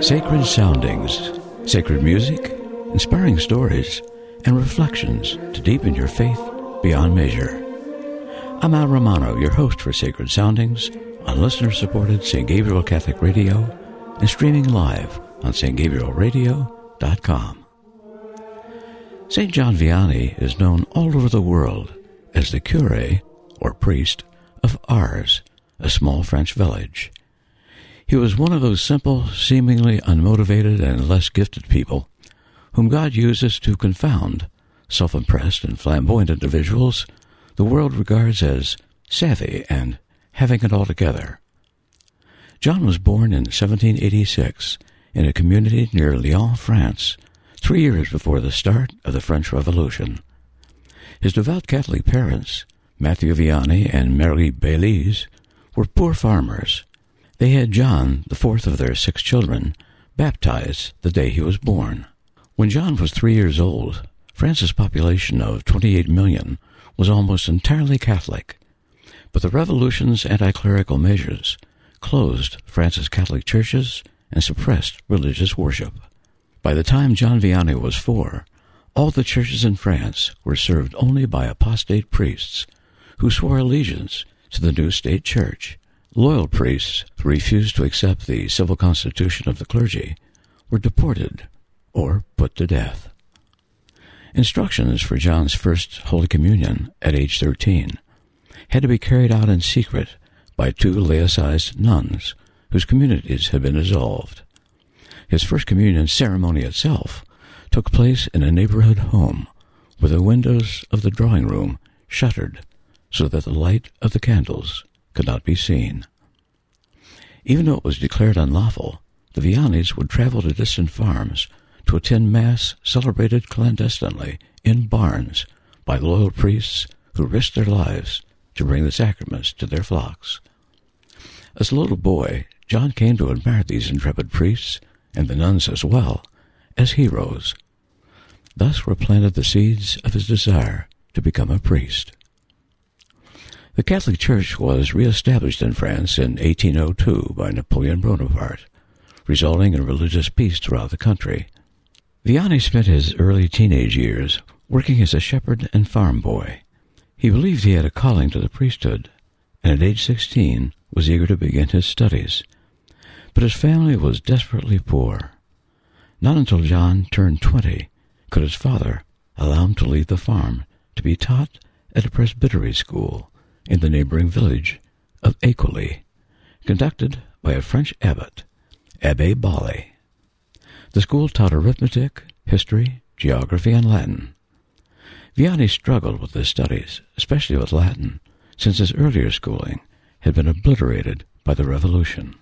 Sacred soundings, sacred music, inspiring stories, and reflections to deepen your faith beyond measure. I'm Al Romano, your host for Sacred Soundings on listener supported St. Gabriel Catholic Radio and streaming live on stgabrielradio.com. St. John Vianney is known all over the world as the cure, or priest, of Ars, a small French village. He was one of those simple, seemingly unmotivated, and less gifted people whom God uses to confound self impressed and flamboyant individuals the world regards as savvy and having it all together. John was born in 1786 in a community near Lyon, France, three years before the start of the French Revolution. His devout Catholic parents, Matthew Vianney and Marie Belise, were poor farmers they had John, the fourth of their six children, baptized the day he was born. When John was three years old, France's population of 28 million was almost entirely Catholic, but the revolution's anti-clerical measures closed France's Catholic churches and suppressed religious worship. By the time John Vianney was four, all the churches in France were served only by apostate priests who swore allegiance to the new state church Loyal priests who refused to accept the civil constitution of the clergy were deported or put to death. Instructions for John's first Holy Communion at age 13 had to be carried out in secret by two laicized nuns whose communities had been dissolved. His first communion ceremony itself took place in a neighborhood home with the windows of the drawing room shuttered so that the light of the candles could not be seen. Even though it was declared unlawful, the Vianneys would travel to distant farms to attend Mass celebrated clandestinely in barns by loyal priests who risked their lives to bring the sacraments to their flocks. As a little boy, John came to admire these intrepid priests, and the nuns as well, as heroes. Thus were planted the seeds of his desire to become a priest. The Catholic Church was reestablished in France in 1802 by Napoleon Bonaparte, resulting in religious peace throughout the country. Vianney spent his early teenage years working as a shepherd and farm boy. He believed he had a calling to the priesthood, and at age 16 was eager to begin his studies. But his family was desperately poor. Not until John turned 20 could his father allow him to leave the farm to be taught at a presbytery school in the neighboring village of Écully, conducted by a French abbot, Abbe Balley. The school taught arithmetic, history, geography, and Latin. Vianney struggled with his studies, especially with Latin, since his earlier schooling had been obliterated by the Revolution.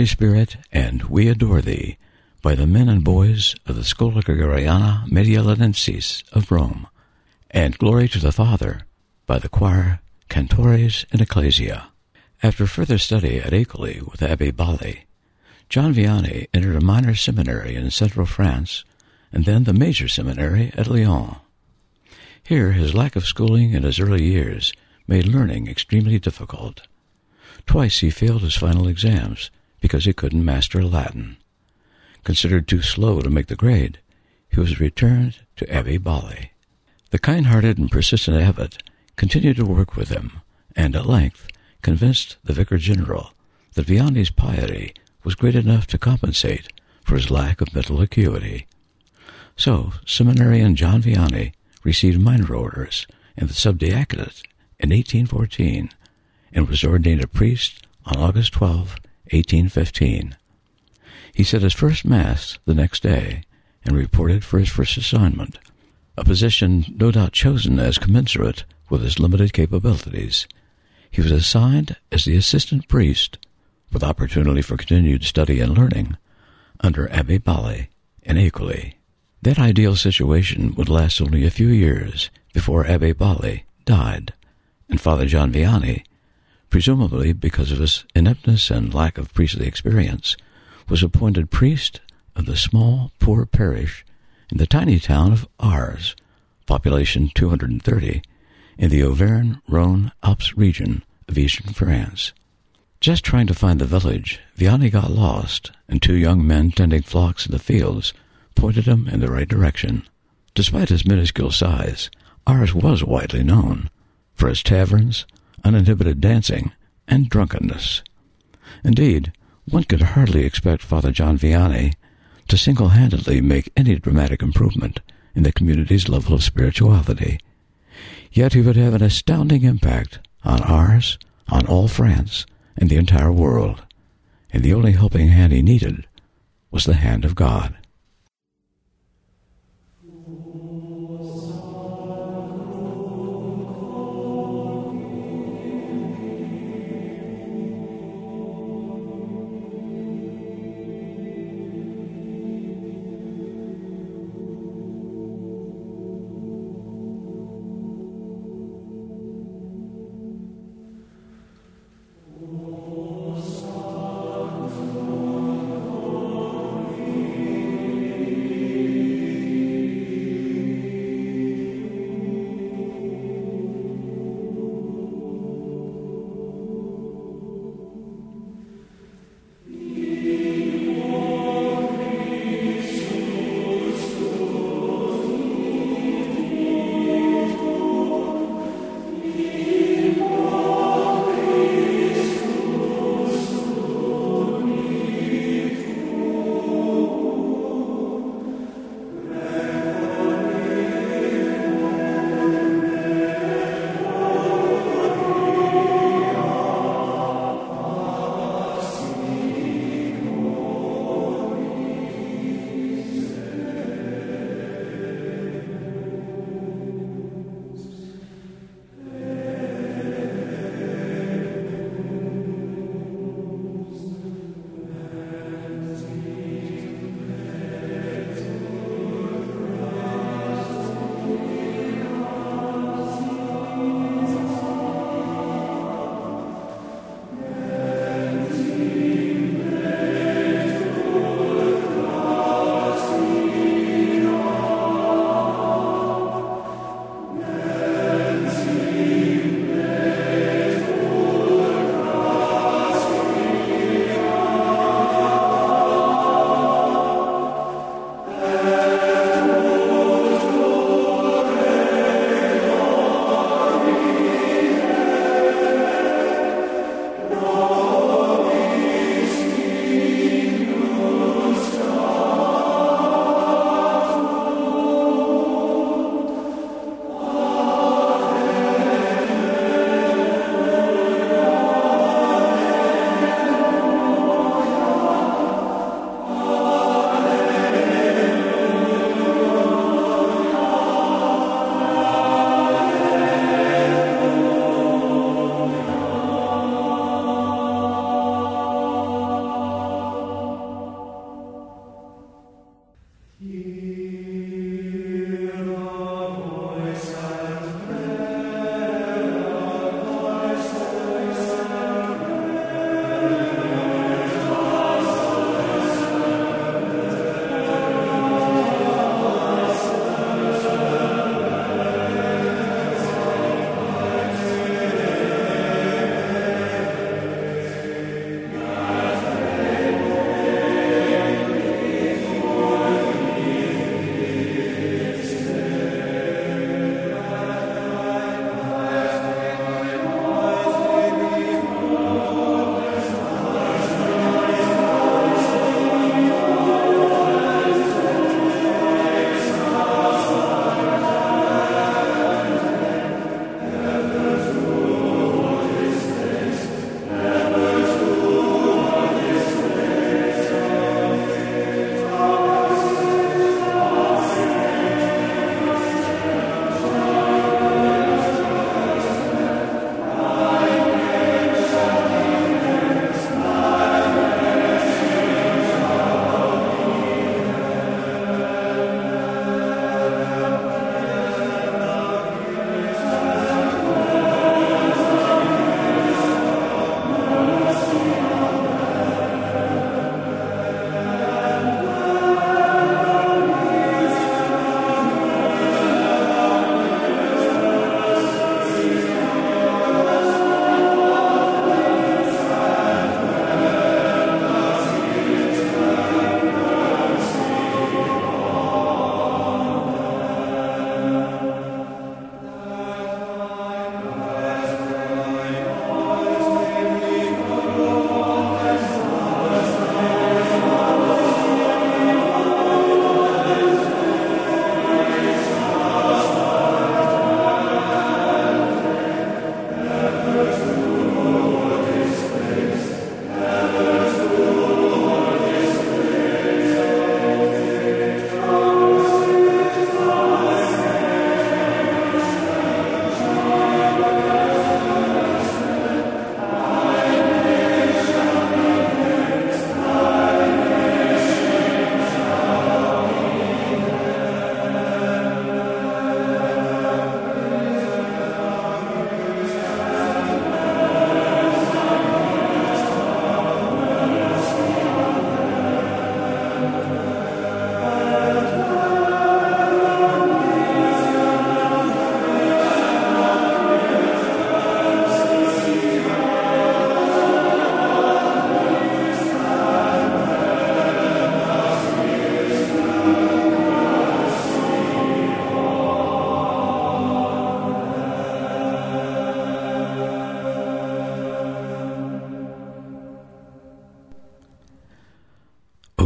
Holy Spirit, and we adore thee, by the men and boys of the Schola Gregoriana Mediolanensis of Rome, and glory to the Father, by the choir Cantores in Ecclesia. After further study at Écully with Abbe Balley, John Vianney entered a minor seminary in central France and then the major seminary at Lyon. Here, his lack of schooling in his early years made learning extremely difficult. Twice he failed his final exams because he couldn't master Latin. Considered too slow to make the grade, he was returned to Abbe Balley. The kind-hearted and persistent abbot continued to work with him, and at length convinced the vicar general that Vianney's piety was great enough to compensate for his lack of mental acuity. So, seminarian John Vianney received minor orders in the subdiaconate in 1814 and was ordained a priest on August 12, 1815. He said his first Mass the next day and reported for his first assignment, a position no doubt chosen as commensurate with his limited capabilities. He was assigned as the assistant priest, with opportunity for continued study and learning, under Abbe Balley in Écully. That ideal situation would last only a few years before Abbe Balley died, and Father John Vianney, presumably because of his ineptness and lack of priestly experience, was appointed priest of the small, poor parish in the tiny town of Ars, population 230, in the Auvergne-Rhône-Alpes region of eastern France. Just trying to find the village, Vianney got lost, and two young men tending flocks in the fields pointed him in the right direction. Despite his minuscule size, Ars was widely known for its taverns, uninhibited dancing, and drunkenness. Indeed, one could hardly expect Father John Vianney to single-handedly make any dramatic improvement in the community's level of spirituality. Yet he would have an astounding impact on Ars, on all France, and the entire world. And the only helping hand he needed was the hand of God.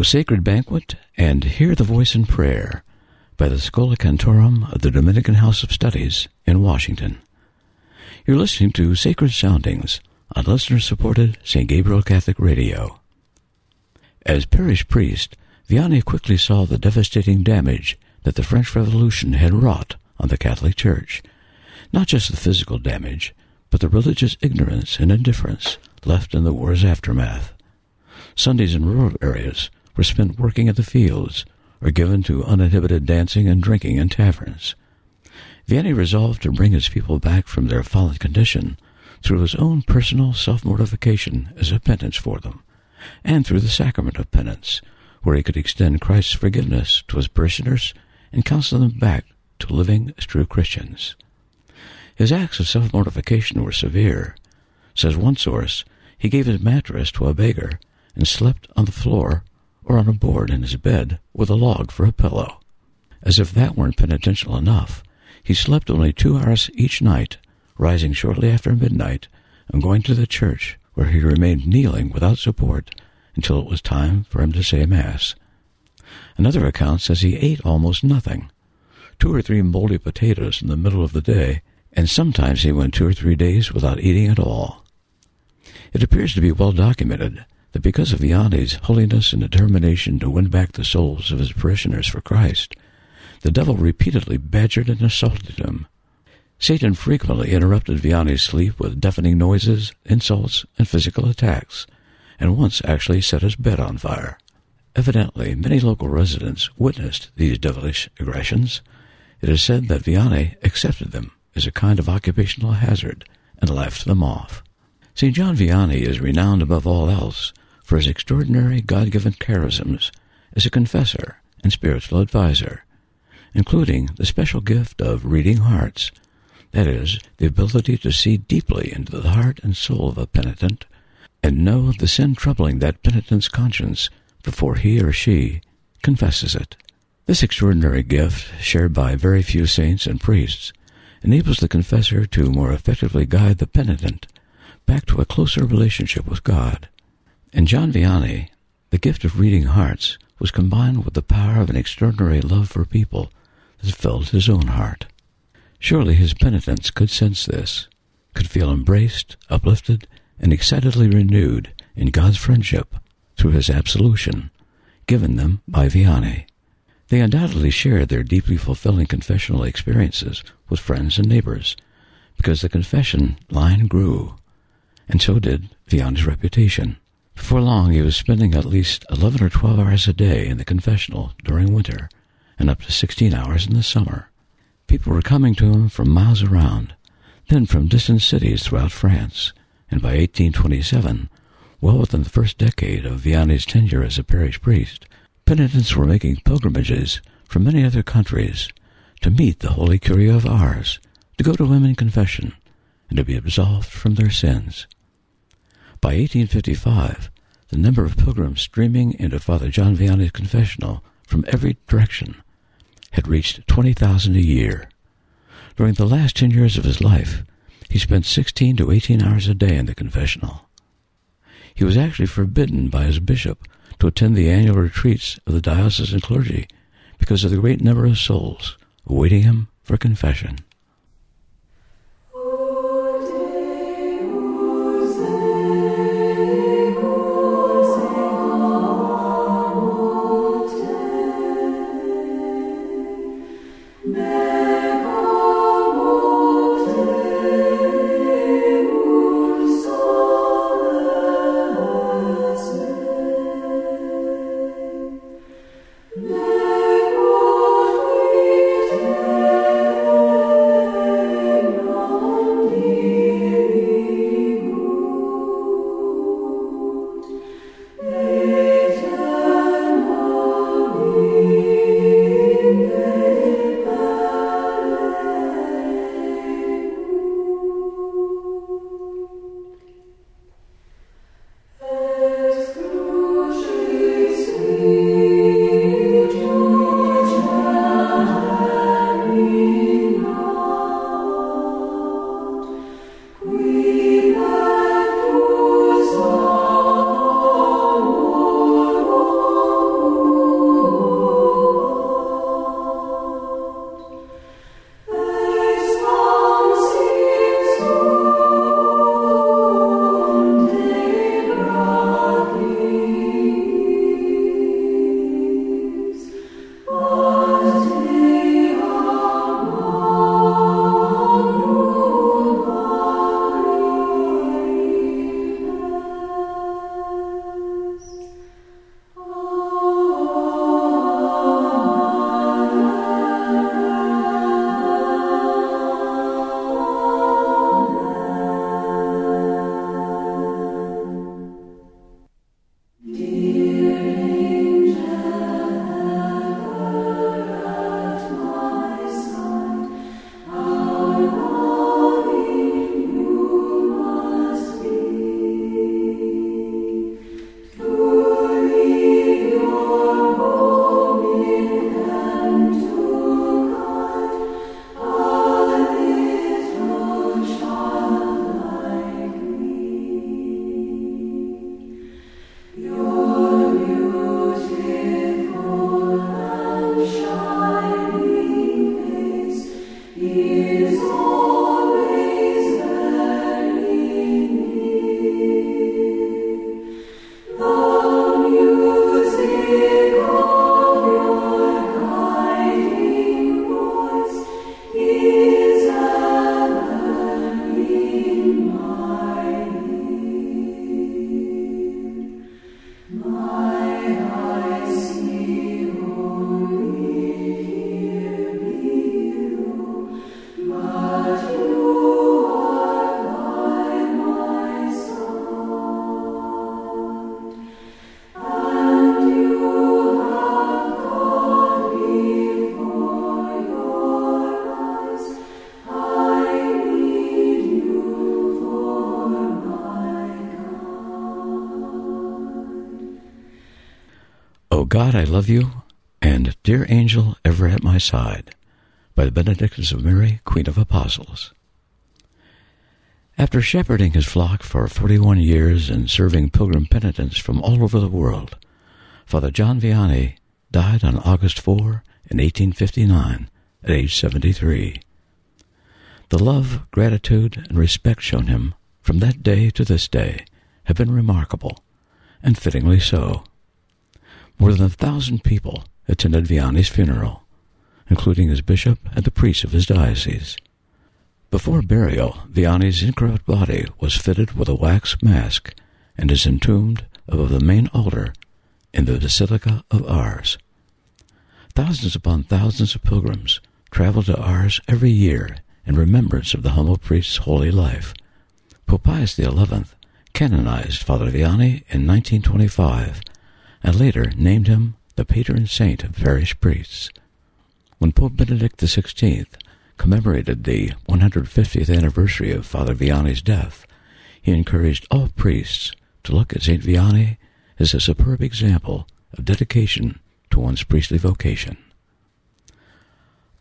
Sacred Banquet and Hear the Voice in Prayer by the Schola Cantorum of the Dominican House of Studies in Washington. You're listening to Sacred Soundings on listener supported St. Gabriel Catholic Radio. As parish priest, Vianney quickly saw the devastating damage that the French Revolution had wrought on the Catholic Church. Not just the physical damage, but the religious ignorance and indifference left in the war's aftermath. Sundays in rural areas were spent working at the fields or given to uninhibited dancing and drinking in taverns. Vianney resolved to bring his people back from their fallen condition through his own personal self-mortification as a penance for them, and through the sacrament of penance, where he could extend Christ's forgiveness to his parishioners and counsel them back to living as true Christians. His acts of self-mortification were severe. Says one source, he gave his mattress to a beggar and slept on the floor or on a board in his bed with a log for a pillow. As if that weren't penitential enough, he slept only two hours each night, rising shortly after midnight and going to the church where he remained kneeling without support until it was time for him to say Mass. Another account says he ate almost nothing, two or three moldy potatoes in the middle of the day, and sometimes he went two or three days without eating at all. It appears to be well documented that because of Vianney's holiness and determination to win back the souls of his parishioners for Christ, the devil repeatedly badgered and assaulted him. Satan frequently interrupted Vianney's sleep with deafening noises, insults, and physical attacks, and once actually set his bed on fire. Evidently, many local residents witnessed these devilish aggressions. It is said that Vianney accepted them as a kind of occupational hazard and laughed them off. St. John Vianney is renowned above all else for his extraordinary God-given charisms as a confessor and spiritual advisor, including the special gift of reading hearts, that is, the ability to see deeply into the heart and soul of a penitent and know the sin troubling that penitent's conscience before he or she confesses it. This extraordinary gift, shared by very few saints and priests, enables the confessor to more effectively guide the penitent back to a closer relationship with God. In John Vianney, the gift of reading hearts was combined with the power of an extraordinary love for people that filled his own heart. Surely his penitents could sense this, could feel embraced, uplifted, and excitedly renewed in God's friendship through his absolution, given them by Vianney. They undoubtedly shared their deeply fulfilling confessional experiences with friends and neighbors, because the confession line grew, and so did Vianney's reputation. Before long, he was spending at least 11 or 12 hours a day in the confessional during winter, and up to 16 hours in the summer. People were coming to him from miles around, then from distant cities throughout France, and by 1827, well within the first decade of Vianney's tenure as a parish priest, penitents were making pilgrimages from many other countries to meet the Holy Curé of Ars, to go to him in confession, and to be absolved from their sins. By 1855, the number of pilgrims streaming into Father John Vianney's confessional from every direction had reached 20,000 a year. During the last 10 years of his life, he spent 16 to 18 hours a day in the confessional. He was actually forbidden by his bishop to attend the annual retreats of the diocesan clergy because of the great number of souls awaiting him for confession. God, I Love You, and Dear Angel, Ever at My Side by the Benedictines of Mary, Queen of Apostles. After shepherding his flock for 41 years and serving pilgrim penitents from all over the world, Father John Vianney died on August 4 in 1859 at age 73. The love, gratitude, and respect shown him from that day to this day have been remarkable, and fittingly so. More than a thousand people attended Vianney's funeral, including his bishop and the priests of his diocese. Before burial, Vianney's incorrupt body was fitted with a wax mask and is entombed above the main altar in the Basilica of Ars. Thousands upon thousands of pilgrims travel to Ars every year in remembrance of the humble priest's holy life. Pope Pius XI canonized Father Vianney in 1925 and later named him the patron saint of parish priests. When Pope Benedict XVI commemorated the 150th anniversary of Father Vianney's death, he encouraged all priests to look at St. Vianney as a superb example of dedication to one's priestly vocation.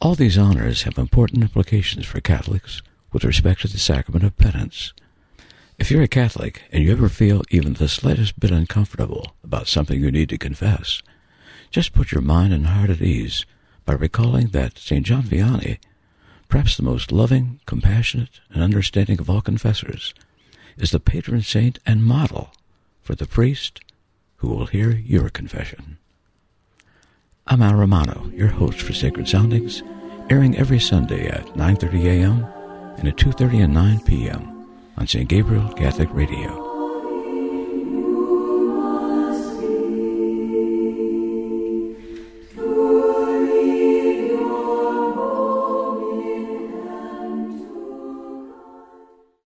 All these honors have important implications for Catholics with respect to the sacrament of penance, if you're a Catholic and you ever feel even the slightest bit uncomfortable about something you need to confess, just put your mind and heart at ease by recalling that St. John Vianney, perhaps the most loving, compassionate, and understanding of all confessors, is the patron saint and model for the priest who will hear your confession. I'm Al Romano, your host for Sacred Soundings, airing every Sunday at 9.30 a.m. and at 2.30 and 9 p.m on St. Gabriel Catholic Radio.